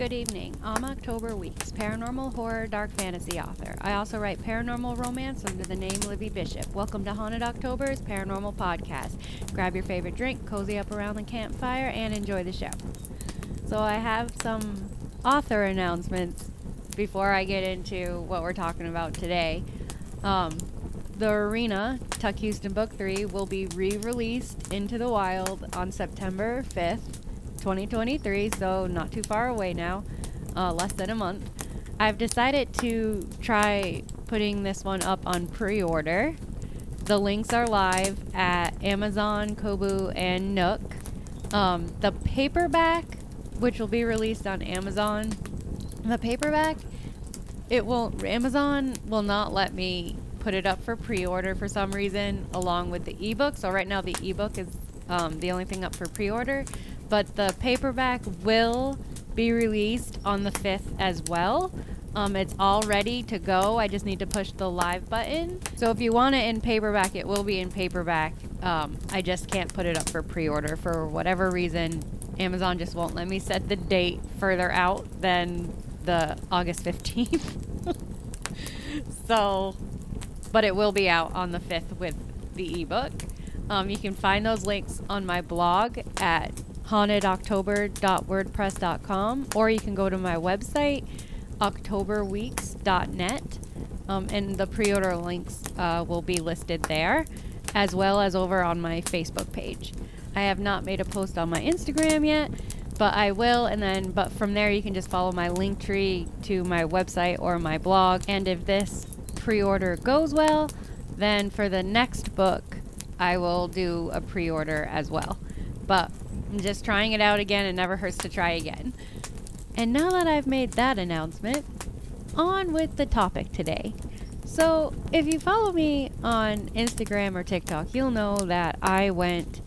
Good evening. I'm October Weeks, paranormal horror, dark fantasy author. I also write paranormal romance under the name Libby Bishop. Welcome to Haunted October's Paranormal Podcast. Grab your favorite drink, cozy up around the campfire, and enjoy the show. So, I have some author announcements before I get into what we're talking about today. Um, the Arena, Tuck Houston Book 3, will be re released into the wild on September 5th 2023, so not too far away now, uh, less than a month. I've decided to try putting this one up on pre order. The links are live at Amazon, Kobo, and Nook. Um, the paperback, which will be released on Amazon, the paperback, it will Amazon will not let me put it up for pre-order for some reason along with the ebook. So right now the ebook is um, the only thing up for pre-order but the paperback will be released on the 5th as well. Um, it's all ready to go. I just need to push the live button. So if you want it in paperback, it will be in paperback. Um, I just can't put it up for pre order for whatever reason. Amazon just won't let me set the date further out than the August 15th. so, but it will be out on the 5th with the ebook. Um, you can find those links on my blog at hauntedoctober.wordpress.com, or you can go to my website, octoberweeks.net, um, and the pre order links uh, will be listed there, as well as over on my Facebook page. I have not made a post on my Instagram yet, but I will, and then, but from there, you can just follow my link tree to my website or my blog. And if this pre order goes well, then for the next book, I will do a pre order as well. But I'm just trying it out again. It never hurts to try again. And now that I've made that announcement, on with the topic today. So, if you follow me on Instagram or TikTok, you'll know that I went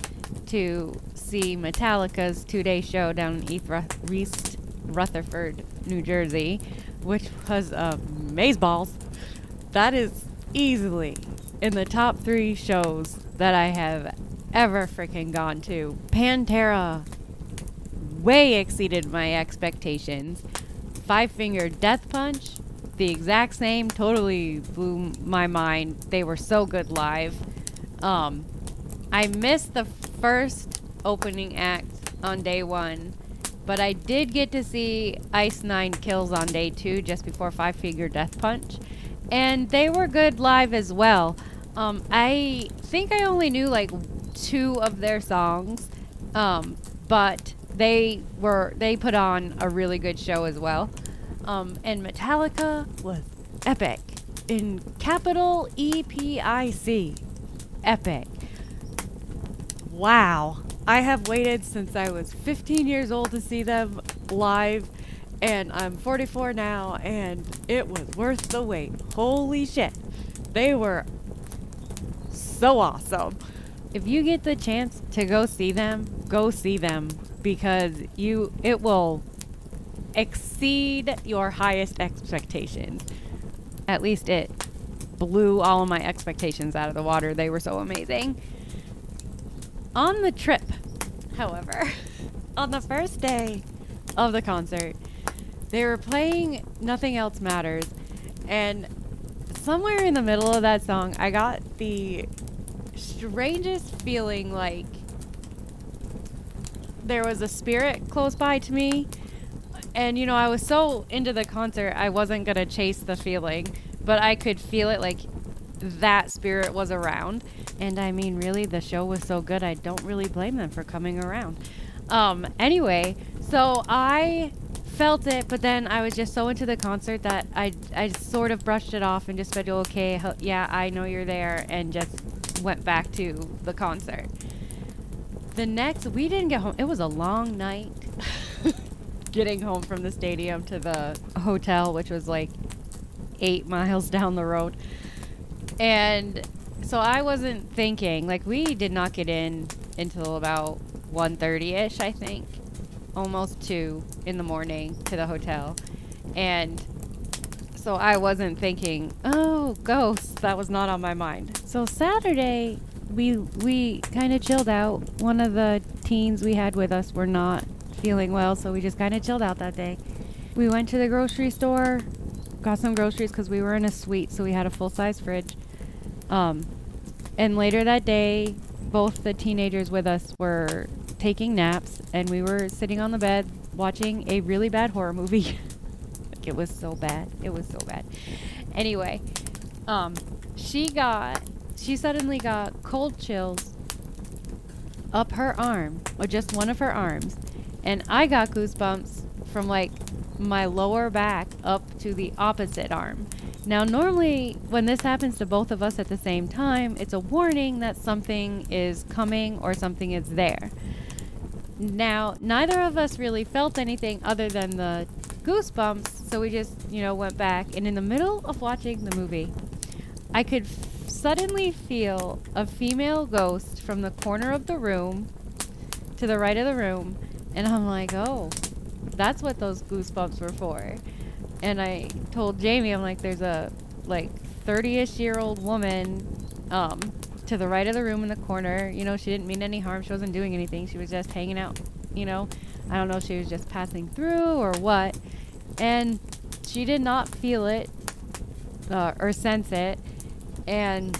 to see Metallica's two day show down in East Rutherford, New Jersey, which was uh, maze balls. That is easily in the top three shows that I have ever freaking gone to. Pantera way exceeded my expectations. Five Finger Death Punch, the exact same, totally blew my mind. They were so good live. Um, I missed the first opening act on day one, but I did get to see Ice Nine Kills on day two, just before Five Finger Death Punch, and they were good live as well. Um, I think I only knew like two of their songs, um, but they were they put on a really good show as well. Um, and Metallica was epic in capital E P I C, epic. Wow, I have waited since I was 15 years old to see them live, and I'm 44 now, and it was worth the wait. Holy shit, they were so awesome if you get the chance to go see them, go see them because you it will exceed your highest expectations. At least it blew all of my expectations out of the water. They were so amazing. On the trip, however, on the first day of the concert, they were playing Nothing Else Matters and somewhere in the middle of that song, I got the strangest feeling like there was a spirit close by to me. And, you know, I was so into the concert, I wasn't going to chase the feeling, but I could feel it like that spirit was around. And I mean, really, the show was so good, I don't really blame them for coming around. Um, anyway, so I felt it, but then I was just so into the concert that I, I sort of brushed it off and just said, okay, yeah, I know you're there, and just went back to the concert. The next, we didn't get home. It was a long night getting home from the stadium to the hotel, which was like eight miles down the road. And so I wasn't thinking, like, we did not get in until about 1.30ish, I think. Almost 2 in the morning to the hotel. And so I wasn't thinking, oh, ghosts. That was not on my mind. So Saturday, we we kind of chilled out. One of the teens we had with us were not feeling well, so we just kind of chilled out that day. we went to the grocery store, got some groceries because we were in a suite, so we had a full size fridge. Um, and later that day, both the teenagers with us were taking naps, and we were sitting on the bed watching a really bad horror movie. it was so bad. It was so bad. Anyway, um, she got, she suddenly got cold chills up her arm, or just one of her arms, and I got goosebumps from like my lower back up to the opposite arm. Now, normally, when this happens to both of us at the same time, it's a warning that something is coming or something is there. Now, neither of us really felt anything other than the goosebumps, so we just, you know, went back. And in the middle of watching the movie, I could f- suddenly feel a female ghost from the corner of the room to the right of the room. And I'm like, oh, that's what those goosebumps were for. And I told Jamie, I'm like, there's a like 30ish year old woman um, to the right of the room in the corner. You know, she didn't mean any harm. She wasn't doing anything. She was just hanging out. You know, I don't know if she was just passing through or what. And she did not feel it uh, or sense it. And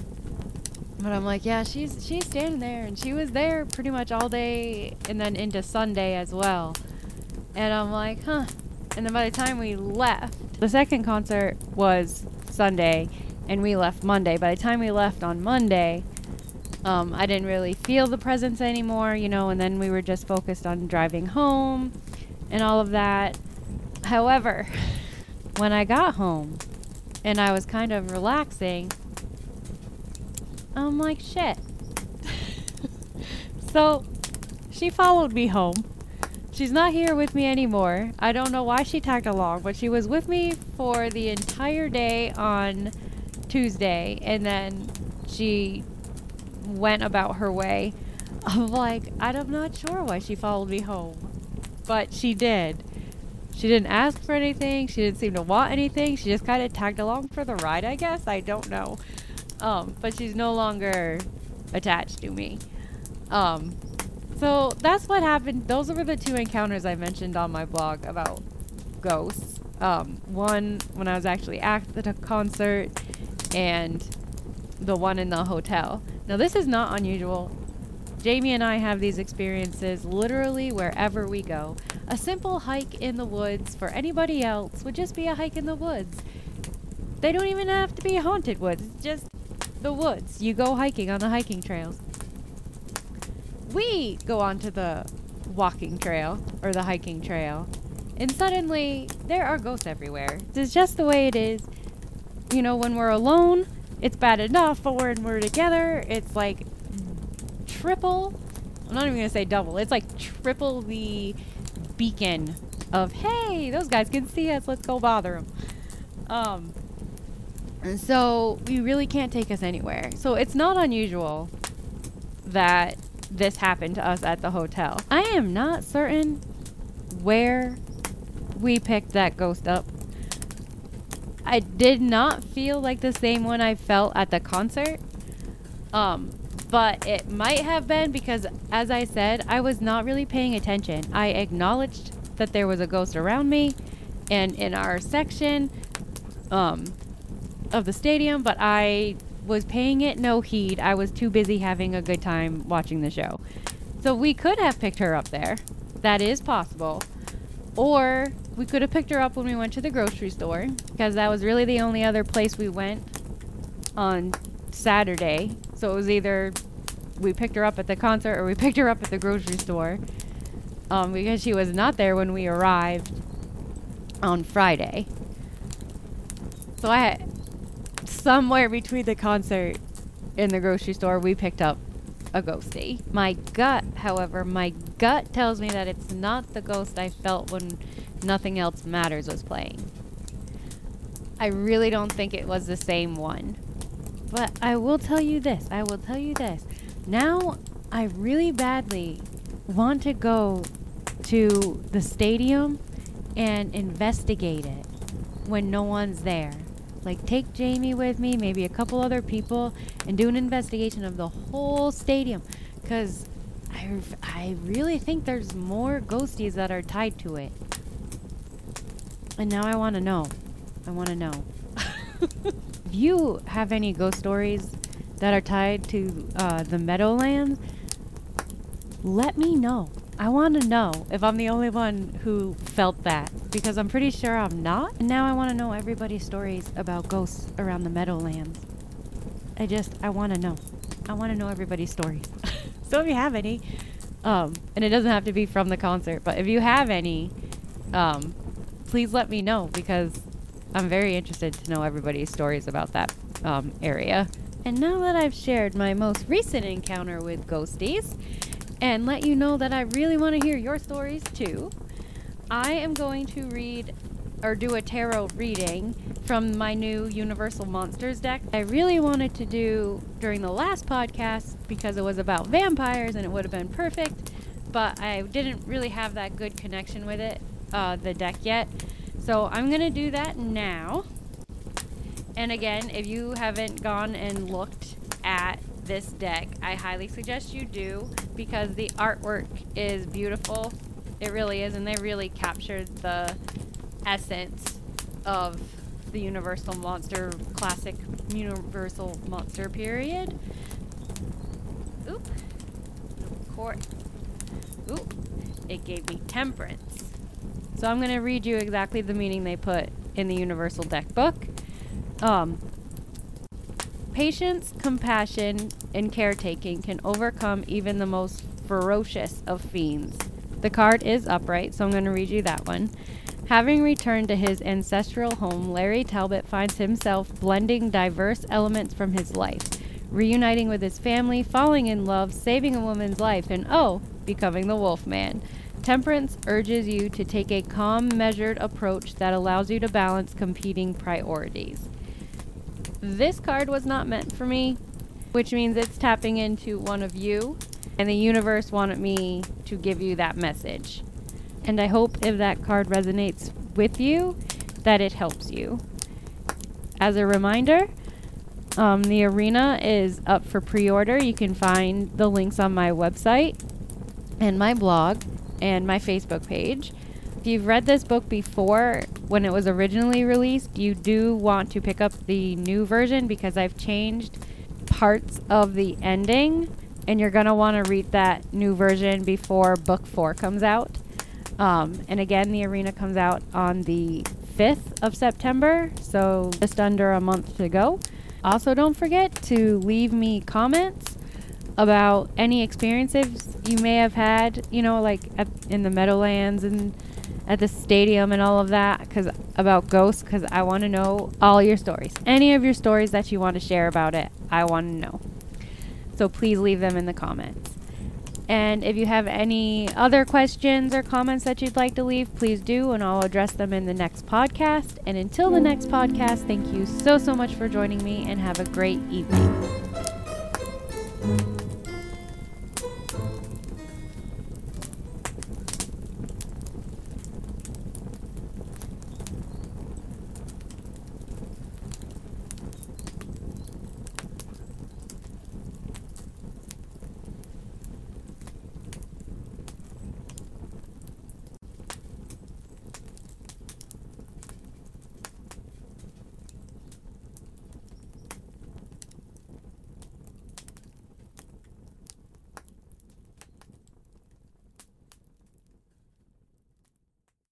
but I'm like, yeah, she's she's standing there, and she was there pretty much all day, and then into Sunday as well. And I'm like, huh. And then by the time we left, the second concert was Sunday, and we left Monday. By the time we left on Monday, um, I didn't really feel the presence anymore, you know, and then we were just focused on driving home and all of that. However, when I got home and I was kind of relaxing, I'm like, shit. so she followed me home. She's not here with me anymore. I don't know why she tagged along, but she was with me for the entire day on Tuesday, and then she went about her way. I'm like, I'm not sure why she followed me home, but she did. She didn't ask for anything. She didn't seem to want anything. She just kind of tagged along for the ride, I guess. I don't know. Um, but she's no longer attached to me. Um, so that's what happened. Those were the two encounters I mentioned on my blog about ghosts. Um, one when I was actually at the concert, and the one in the hotel. Now, this is not unusual. Jamie and I have these experiences literally wherever we go. A simple hike in the woods for anybody else would just be a hike in the woods. They don't even have to be haunted woods, it's just the woods. You go hiking on the hiking trails. We go onto the walking trail or the hiking trail, and suddenly there are ghosts everywhere. It's just the way it is. You know, when we're alone, it's bad enough, but when we're together, it's like triple. I'm not even gonna say double. It's like triple the beacon of hey, those guys can see us. Let's go bother them. Um, and so we really can't take us anywhere. So it's not unusual that this happened to us at the hotel. I am not certain where we picked that ghost up. I did not feel like the same one I felt at the concert. Um, but it might have been because, as I said, I was not really paying attention. I acknowledged that there was a ghost around me and in our section um, of the stadium, but I was paying it no heed. I was too busy having a good time watching the show. So we could have picked her up there. That is possible. Or we could have picked her up when we went to the grocery store because that was really the only other place we went on Saturday. So it was either we picked her up at the concert or we picked her up at the grocery store um, because she was not there when we arrived on Friday. So I had somewhere between the concert and the grocery store, we picked up a ghosty. My gut, however, my gut tells me that it's not the ghost I felt when Nothing Else Matters was playing. I really don't think it was the same one. But I will tell you this. I will tell you this. Now I really badly want to go to the stadium and investigate it when no one's there. Like, take Jamie with me, maybe a couple other people, and do an investigation of the whole stadium. Because I, I really think there's more ghosties that are tied to it. And now I want to know. I want to know. if you have any ghost stories that are tied to uh, the Meadowlands, let me know. I want to know if I'm the only one who felt that because I'm pretty sure I'm not. And now I want to know everybody's stories about ghosts around the Meadowlands. I just, I want to know. I want to know everybody's stories. so if you have any, um, and it doesn't have to be from the concert, but if you have any, um, please let me know because I'm very interested to know everybody's stories about that um, area. And now that I've shared my most recent encounter with ghosties, and let you know that I really want to hear your stories too. I am going to read or do a tarot reading from my new Universal Monsters deck. I really wanted to do during the last podcast because it was about vampires and it would have been perfect, but I didn't really have that good connection with it, uh, the deck yet. So I'm going to do that now. And again, if you haven't gone and looked at this deck. I highly suggest you do because the artwork is beautiful. It really is, and they really captured the essence of the Universal Monster classic Universal Monster period. Oop. Court. Oop. It gave me temperance. So I'm going to read you exactly the meaning they put in the Universal deck book. Um, Patience, compassion, and caretaking can overcome even the most ferocious of fiends. The card is upright, so I'm going to read you that one. Having returned to his ancestral home, Larry Talbot finds himself blending diverse elements from his life, reuniting with his family, falling in love, saving a woman's life, and oh, becoming the wolf man. Temperance urges you to take a calm, measured approach that allows you to balance competing priorities. This card was not meant for me, which means it's tapping into one of you, and the universe wanted me to give you that message. And I hope if that card resonates with you, that it helps you. As a reminder, um, the arena is up for pre order. You can find the links on my website and my blog and my Facebook page. If you've read this book before, when it was originally released, you do want to pick up the new version because I've changed parts of the ending, and you're going to want to read that new version before book four comes out. Um, and again, the arena comes out on the 5th of September, so just under a month to go. Also, don't forget to leave me comments about any experiences you may have had, you know, like in the Meadowlands and at the stadium and all of that because about ghosts because I want to know all your stories. Any of your stories that you want to share about it, I want to know. So please leave them in the comments. And if you have any other questions or comments that you'd like to leave, please do, and I'll address them in the next podcast. And until the next podcast, thank you so, so much for joining me and have a great evening.